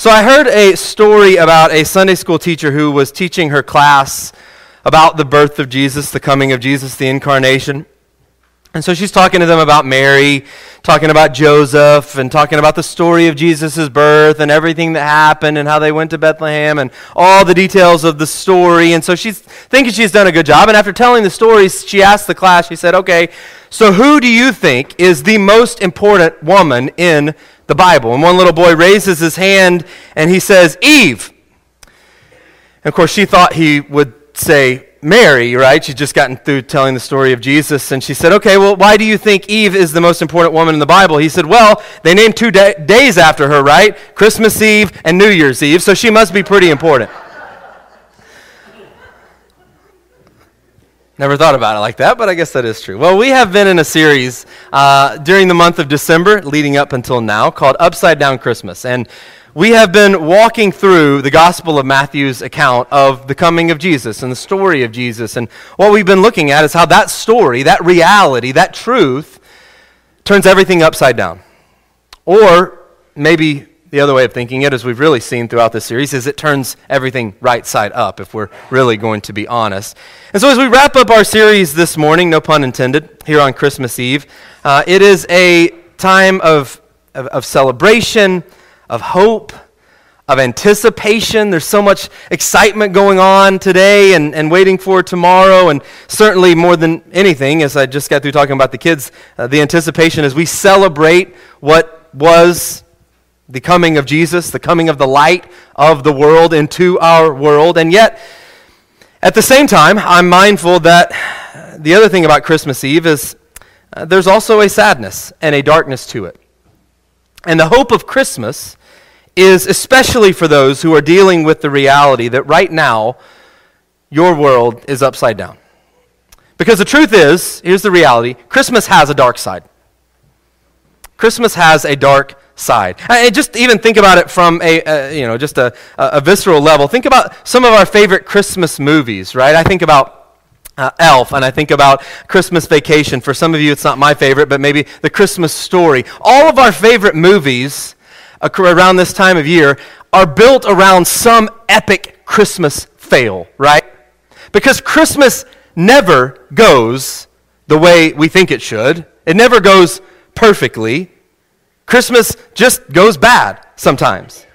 So I heard a story about a Sunday school teacher who was teaching her class about the birth of Jesus, the coming of Jesus, the incarnation. And so she's talking to them about Mary, talking about Joseph, and talking about the story of Jesus' birth and everything that happened and how they went to Bethlehem and all the details of the story. And so she's thinking she's done a good job. And after telling the stories, she asked the class, she said, Okay, so who do you think is the most important woman in the Bible. And one little boy raises his hand and he says, Eve. And of course, she thought he would say Mary, right? She'd just gotten through telling the story of Jesus. And she said, Okay, well, why do you think Eve is the most important woman in the Bible? He said, Well, they named two da- days after her, right? Christmas Eve and New Year's Eve, so she must be pretty important. Never thought about it like that, but I guess that is true. Well, we have been in a series uh, during the month of December, leading up until now, called Upside Down Christmas. And we have been walking through the Gospel of Matthew's account of the coming of Jesus and the story of Jesus. And what we've been looking at is how that story, that reality, that truth, turns everything upside down. Or maybe the other way of thinking it, as we've really seen throughout this series, is it turns everything right side up, if we're really going to be honest. And so, as we wrap up our series this morning, no pun intended, here on Christmas Eve, uh, it is a time of, of, of celebration, of hope, of anticipation. There's so much excitement going on today and, and waiting for tomorrow. And certainly, more than anything, as I just got through talking about the kids, uh, the anticipation as we celebrate what was the coming of Jesus, the coming of the light of the world into our world. And yet, at the same time, I'm mindful that the other thing about Christmas Eve is uh, there's also a sadness and a darkness to it. And the hope of Christmas is especially for those who are dealing with the reality that right now your world is upside down. Because the truth is, here's the reality Christmas has a dark side. Christmas has a dark side. And just even think about it from a, you know, just a, a visceral level. Think about some of our favorite Christmas movies, right? I think about uh, Elf, and I think about Christmas Vacation. For some of you, it's not my favorite, but maybe The Christmas Story. All of our favorite movies around this time of year are built around some epic Christmas fail, right? Because Christmas never goes the way we think it should, it never goes perfectly. Christmas just goes bad sometimes.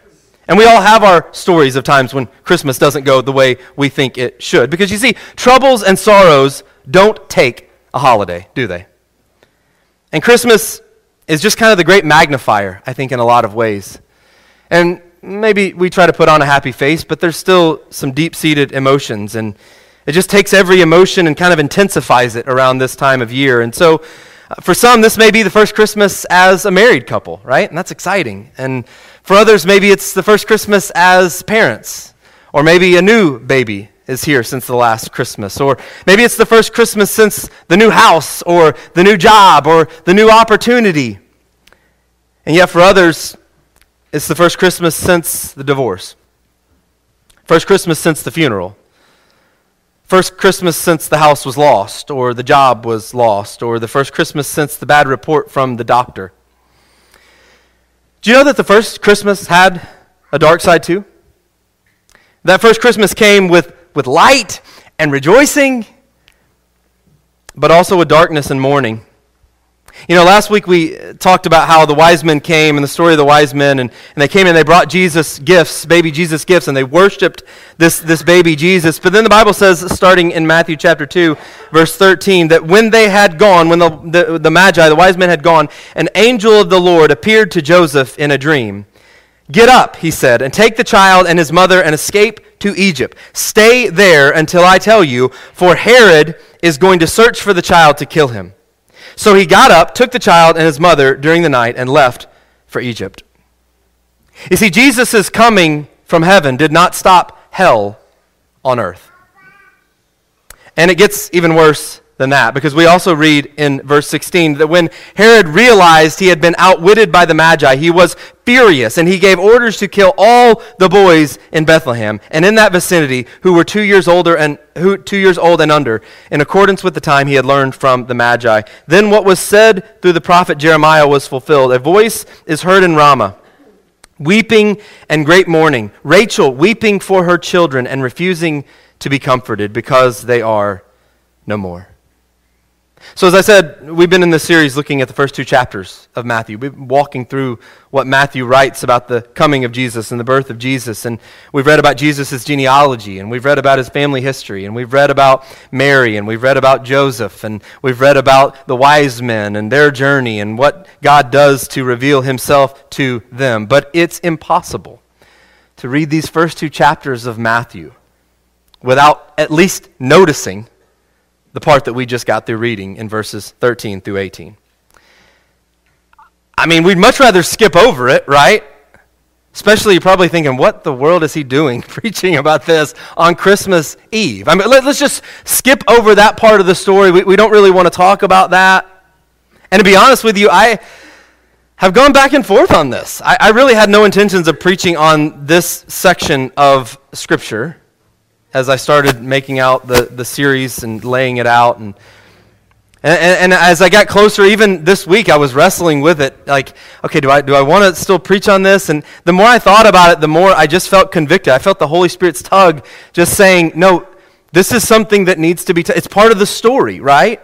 And we all have our stories of times when Christmas doesn't go the way we think it should. Because you see, troubles and sorrows don't take a holiday, do they? And Christmas is just kind of the great magnifier, I think, in a lot of ways. And maybe we try to put on a happy face, but there's still some deep seated emotions. And it just takes every emotion and kind of intensifies it around this time of year. And so uh, for some, this may be the first Christmas as a married couple, right? And that's exciting. And for others, maybe it's the first Christmas as parents, or maybe a new baby is here since the last Christmas, or maybe it's the first Christmas since the new house, or the new job, or the new opportunity. And yet, for others, it's the first Christmas since the divorce, first Christmas since the funeral first Christmas since the house was lost, or the job was lost, or the first Christmas since the bad report from the doctor. Do you know that the first Christmas had a dark side too? That first Christmas came with, with light and rejoicing, but also with darkness and mourning. You know, last week we talked about how the wise men came and the story of the wise men, and, and they came and they brought Jesus gifts, baby Jesus gifts, and they worshiped this, this baby Jesus. But then the Bible says, starting in Matthew chapter 2, verse 13, that when they had gone, when the, the, the Magi, the wise men had gone, an angel of the Lord appeared to Joseph in a dream. Get up, he said, and take the child and his mother and escape to Egypt. Stay there until I tell you, for Herod is going to search for the child to kill him. So he got up, took the child and his mother during the night, and left for Egypt. You see, Jesus' coming from heaven did not stop hell on earth. And it gets even worse than that because we also read in verse 16 that when Herod realized he had been outwitted by the Magi, he was furious and he gave orders to kill all the boys in Bethlehem and in that vicinity who were 2 years older and who 2 years old and under in accordance with the time he had learned from the Magi. Then what was said through the prophet Jeremiah was fulfilled. A voice is heard in Ramah weeping and great mourning. Rachel weeping for her children and refusing to be comforted because they are no more. So, as I said, we've been in this series looking at the first two chapters of Matthew. We've been walking through what Matthew writes about the coming of Jesus and the birth of Jesus. And we've read about Jesus' genealogy, and we've read about his family history, and we've read about Mary, and we've read about Joseph, and we've read about the wise men and their journey and what God does to reveal himself to them. But it's impossible to read these first two chapters of Matthew without at least noticing the part that we just got through reading in verses 13 through 18. I mean, we'd much rather skip over it, right? Especially, you're probably thinking, what the world is he doing preaching about this on Christmas Eve? I mean, let, us just skip over that part of the story. We, we don't really want to talk about that. And to be honest with you, I have gone back and forth on this. I, I really had no intentions of preaching on this section of Scripture as I started making out the, the series and laying it out. And, and, and, as I got closer, even this week, I was wrestling with it. Like, okay, do I, do I want to still preach on this? And the more I thought about it, the more I just felt convicted. I felt the Holy Spirit's tug just saying, no, this is something that needs to be, t- it's part of the story, right?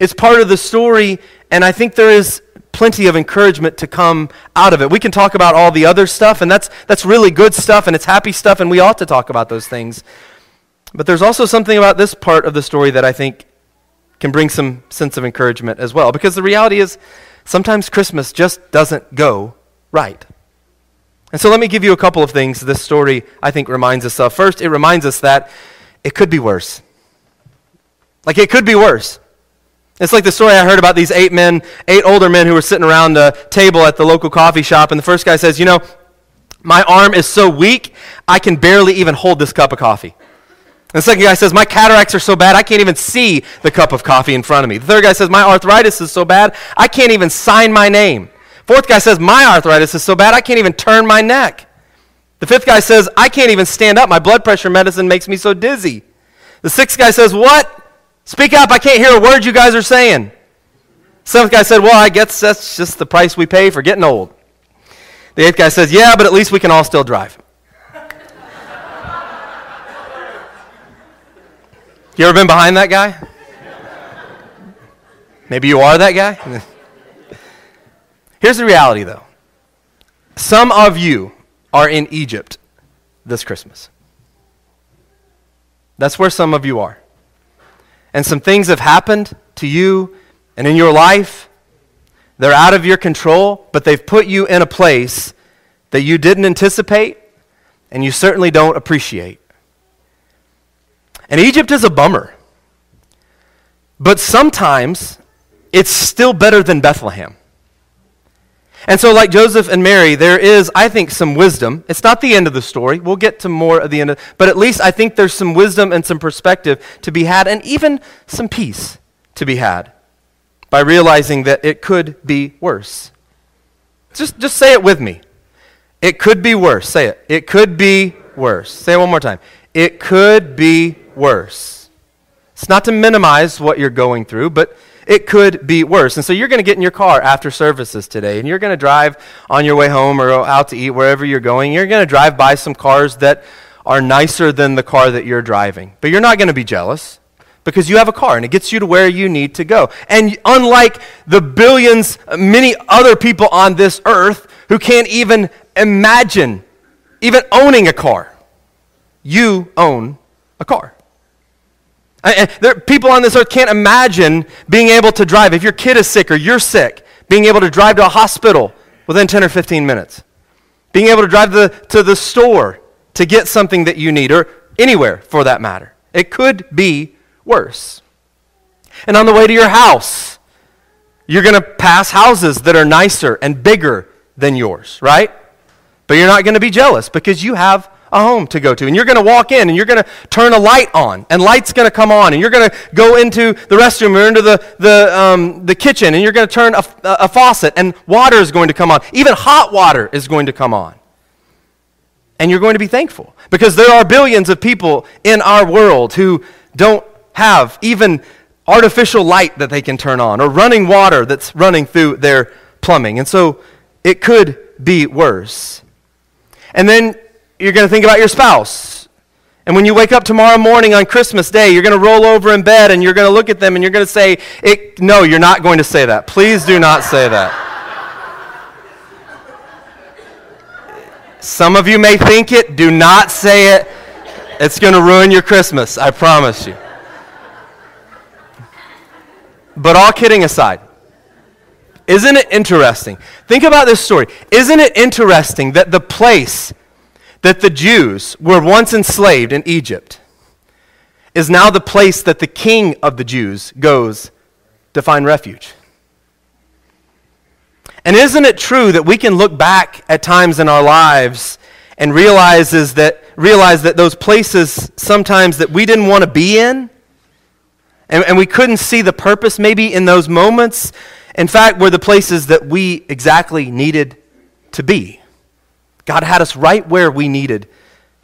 It's part of the story, and I think there is plenty of encouragement to come out of it. We can talk about all the other stuff, and that's, that's really good stuff, and it's happy stuff, and we ought to talk about those things. But there's also something about this part of the story that I think can bring some sense of encouragement as well. Because the reality is, sometimes Christmas just doesn't go right. And so let me give you a couple of things this story, I think, reminds us of. First, it reminds us that it could be worse. Like, it could be worse. It's like the story I heard about these eight men, eight older men who were sitting around a table at the local coffee shop, and the first guy says, You know, my arm is so weak, I can barely even hold this cup of coffee. And the second guy says, My cataracts are so bad, I can't even see the cup of coffee in front of me. The third guy says, My arthritis is so bad, I can't even sign my name. Fourth guy says, My arthritis is so bad, I can't even turn my neck. The fifth guy says, I can't even stand up. My blood pressure medicine makes me so dizzy. The sixth guy says, What? Speak up, I can't hear a word you guys are saying. Seventh guy said, Well, I guess that's just the price we pay for getting old. The eighth guy says, Yeah, but at least we can all still drive. you ever been behind that guy? Maybe you are that guy? Here's the reality, though. Some of you are in Egypt this Christmas. That's where some of you are and some things have happened to you and in your life. They're out of your control, but they've put you in a place that you didn't anticipate and you certainly don't appreciate. And Egypt is a bummer. But sometimes it's still better than Bethlehem. And so, like Joseph and Mary, there is, I think, some wisdom. It's not the end of the story. We'll get to more at the end, of, but at least I think there's some wisdom and some perspective to be had, and even some peace to be had by realizing that it could be worse. Just, just say it with me. It could be worse. Say it. It could be worse. Say it one more time. It could be worse. It's not to minimize what you're going through, but it could be worse. And so you're going to get in your car after services today, and you're going to drive on your way home or out to eat wherever you're going. You're going to drive by some cars that are nicer than the car that you're driving. But you're not going to be jealous because you have a car and it gets you to where you need to go. And unlike the billions, many other people on this earth who can't even imagine even owning a car, you own a car. And there, people on this earth can't imagine being able to drive. If your kid is sick or you're sick, being able to drive to a hospital within 10 or 15 minutes. Being able to drive the, to the store to get something that you need, or anywhere for that matter. It could be worse. And on the way to your house, you're going to pass houses that are nicer and bigger than yours, right? But you're not going to be jealous because you have a home to go to. And you're going to walk in and you're going to turn a light on, and light's going to come on, and you're going to go into the restroom or into the, the, um, the kitchen, and you're going to turn a, a faucet, and water is going to come on. Even hot water is going to come on. And you're going to be thankful because there are billions of people in our world who don't have even artificial light that they can turn on or running water that's running through their plumbing. And so it could be worse. And then you're going to think about your spouse. And when you wake up tomorrow morning on Christmas Day, you're going to roll over in bed and you're going to look at them and you're going to say, No, you're not going to say that. Please do not say that. Some of you may think it. Do not say it. It's going to ruin your Christmas, I promise you. But all kidding aside, isn't it interesting? Think about this story. Isn't it interesting that the place that the Jews were once enslaved in Egypt is now the place that the king of the Jews goes to find refuge? And isn't it true that we can look back at times in our lives and realizes that, realize that those places sometimes that we didn't want to be in, and, and we couldn't see the purpose maybe in those moments, in fact, were the places that we exactly needed to be. God had us right where we needed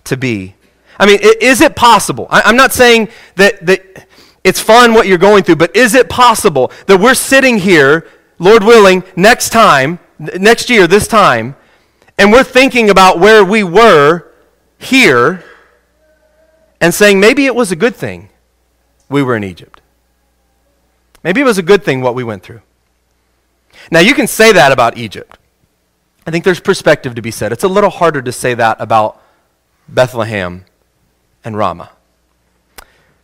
to be. I mean, is it possible? I'm not saying that, that it's fun what you're going through, but is it possible that we're sitting here, Lord willing, next time, next year, this time, and we're thinking about where we were here and saying maybe it was a good thing we were in Egypt? Maybe it was a good thing what we went through. Now, you can say that about Egypt. I think there's perspective to be said. It's a little harder to say that about Bethlehem and Ramah.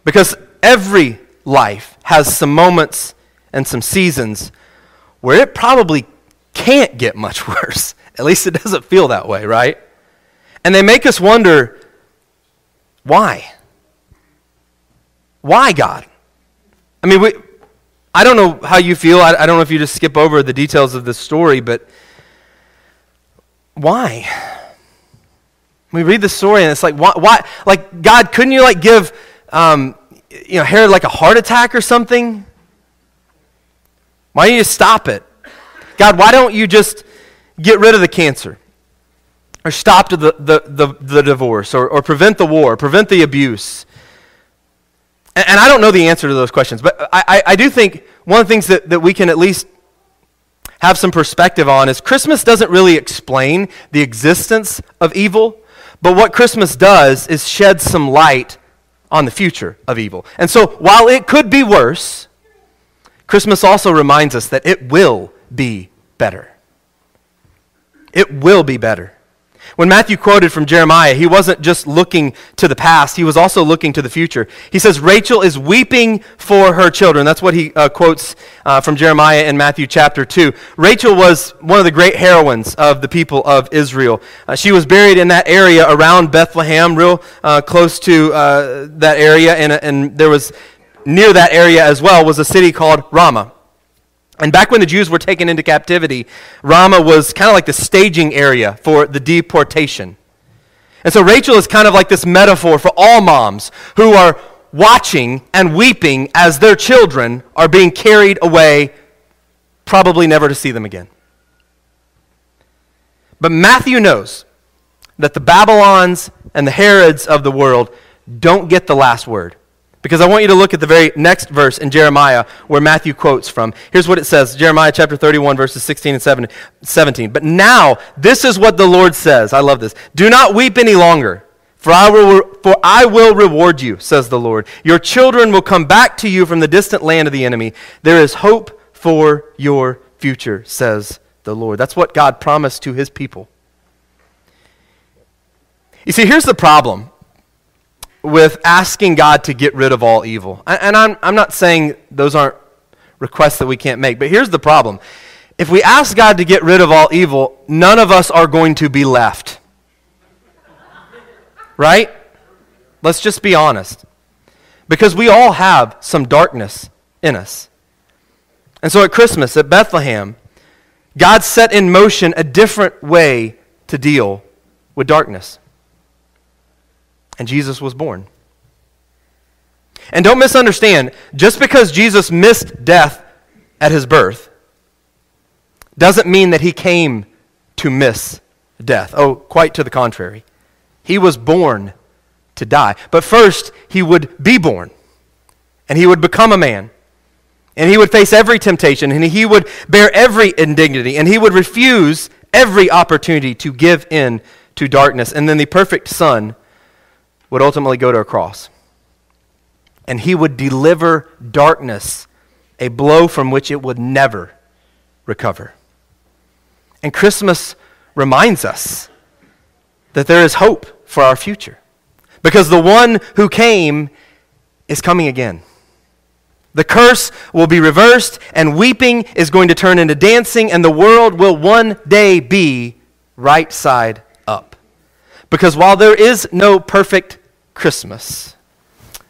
Because every life has some moments and some seasons where it probably can't get much worse. At least it doesn't feel that way, right? And they make us wonder why? Why, God? I mean, we, I don't know how you feel. I, I don't know if you just skip over the details of this story, but why? We read the story and it's like, why? why? Like, God, couldn't you like give, um, you know, Herod like a heart attack or something? Why don't you stop it? God, why don't you just get rid of the cancer? Or stop the, the, the, the divorce? Or, or prevent the war? Prevent the abuse? And, and I don't know the answer to those questions, but I, I, I do think one of the things that, that we can at least have some perspective on is Christmas doesn't really explain the existence of evil, but what Christmas does is shed some light on the future of evil. And so while it could be worse, Christmas also reminds us that it will be better. It will be better. When Matthew quoted from Jeremiah, he wasn't just looking to the past, he was also looking to the future. He says, Rachel is weeping for her children. That's what he uh, quotes uh, from Jeremiah in Matthew chapter 2. Rachel was one of the great heroines of the people of Israel. Uh, she was buried in that area around Bethlehem, real uh, close to uh, that area, and, and there was near that area as well was a city called Ramah. And back when the Jews were taken into captivity, Ramah was kind of like the staging area for the deportation. And so Rachel is kind of like this metaphor for all moms who are watching and weeping as their children are being carried away, probably never to see them again. But Matthew knows that the Babylons and the Herods of the world don't get the last word. Because I want you to look at the very next verse in Jeremiah where Matthew quotes from. Here's what it says Jeremiah chapter 31, verses 16 and 17. But now, this is what the Lord says. I love this. Do not weep any longer, for I will, for I will reward you, says the Lord. Your children will come back to you from the distant land of the enemy. There is hope for your future, says the Lord. That's what God promised to his people. You see, here's the problem with asking God to get rid of all evil. And I'm, I'm not saying those aren't requests that we can't make, but here's the problem. If we ask God to get rid of all evil, none of us are going to be left. Right? Let's just be honest. Because we all have some darkness in us. And so at Christmas, at Bethlehem, God set in motion a different way to deal with darkness and Jesus was born. And don't misunderstand, just because Jesus missed death at his birth doesn't mean that he came to miss death. Oh, quite to the contrary. He was born to die. But first, he would be born, and he would become a man. And he would face every temptation, and he would bear every indignity, and he would refuse every opportunity to give in to darkness. And then the perfect Son would ultimately go to a cross. And he would deliver darkness a blow from which it would never recover. And Christmas reminds us that there is hope for our future because the one who came is coming again. The curse will be reversed, and weeping is going to turn into dancing, and the world will one day be right side up. Because while there is no perfect Christmas,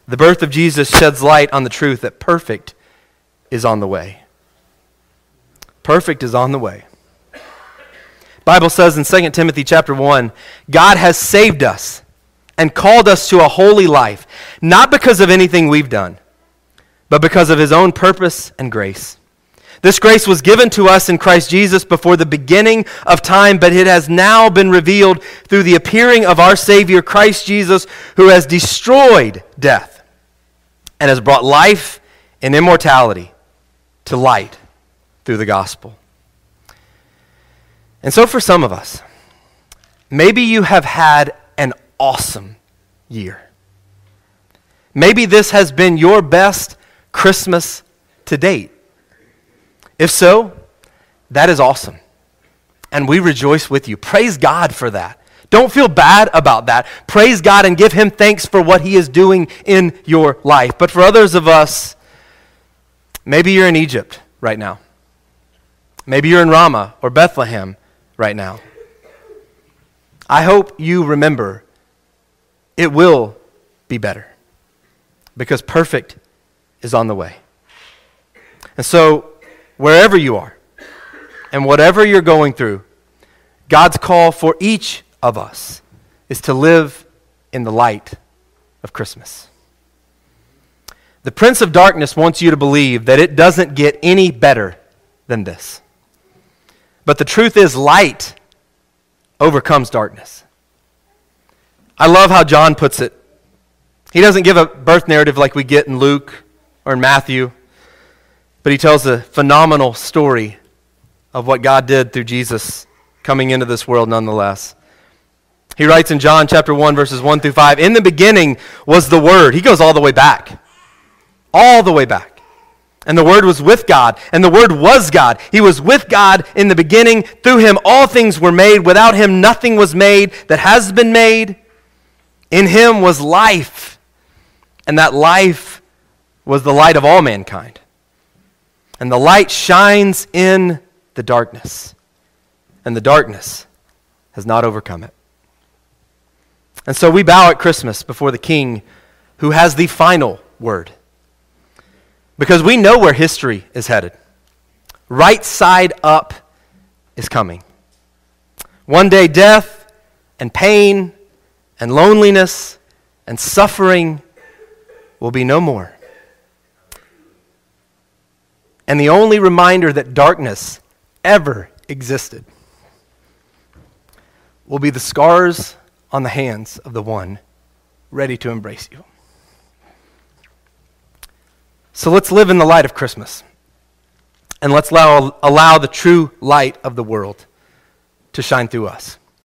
the birth of Jesus sheds light on the truth that perfect is on the way. Perfect is on the way. Bible says in 2 Timothy chapter 1, God has saved us and called us to a holy life, not because of anything we've done, but because of his own purpose and grace. This grace was given to us in Christ Jesus before the beginning of time, but it has now been revealed through the appearing of our Savior, Christ Jesus, who has destroyed death and has brought life and immortality to light through the gospel. And so, for some of us, maybe you have had an awesome year. Maybe this has been your best Christmas to date. If so, that is awesome. And we rejoice with you. Praise God for that. Don't feel bad about that. Praise God and give Him thanks for what He is doing in your life. But for others of us, maybe you're in Egypt right now. Maybe you're in Ramah or Bethlehem right now. I hope you remember it will be better because perfect is on the way. And so, wherever you are and whatever you're going through, God's call for each of us is to live in the light of Christmas. The Prince of Darkness wants you to believe that it doesn't get any better than this. But the truth is, light overcomes darkness. I love how John puts it. He doesn't give a birth narrative like we get in Luke or in Matthew, but he tells a phenomenal story of what God did through Jesus coming into this world nonetheless. He writes in John chapter 1 verses 1 through 5, in the beginning was the word. He goes all the way back. All the way back. And the Word was with God, and the Word was God. He was with God in the beginning. Through him, all things were made. Without him, nothing was made that has been made. In him was life, and that life was the light of all mankind. And the light shines in the darkness, and the darkness has not overcome it. And so we bow at Christmas before the King who has the final word because we know where history is headed. Right side up is coming. One day, death and pain and loneliness and suffering will be no more. And the only reminder that darkness ever existed will be the scars on the hands of the one ready to embrace you. So let's live in the light of Christmas. And let's allow, allow the true light of the world to shine through us.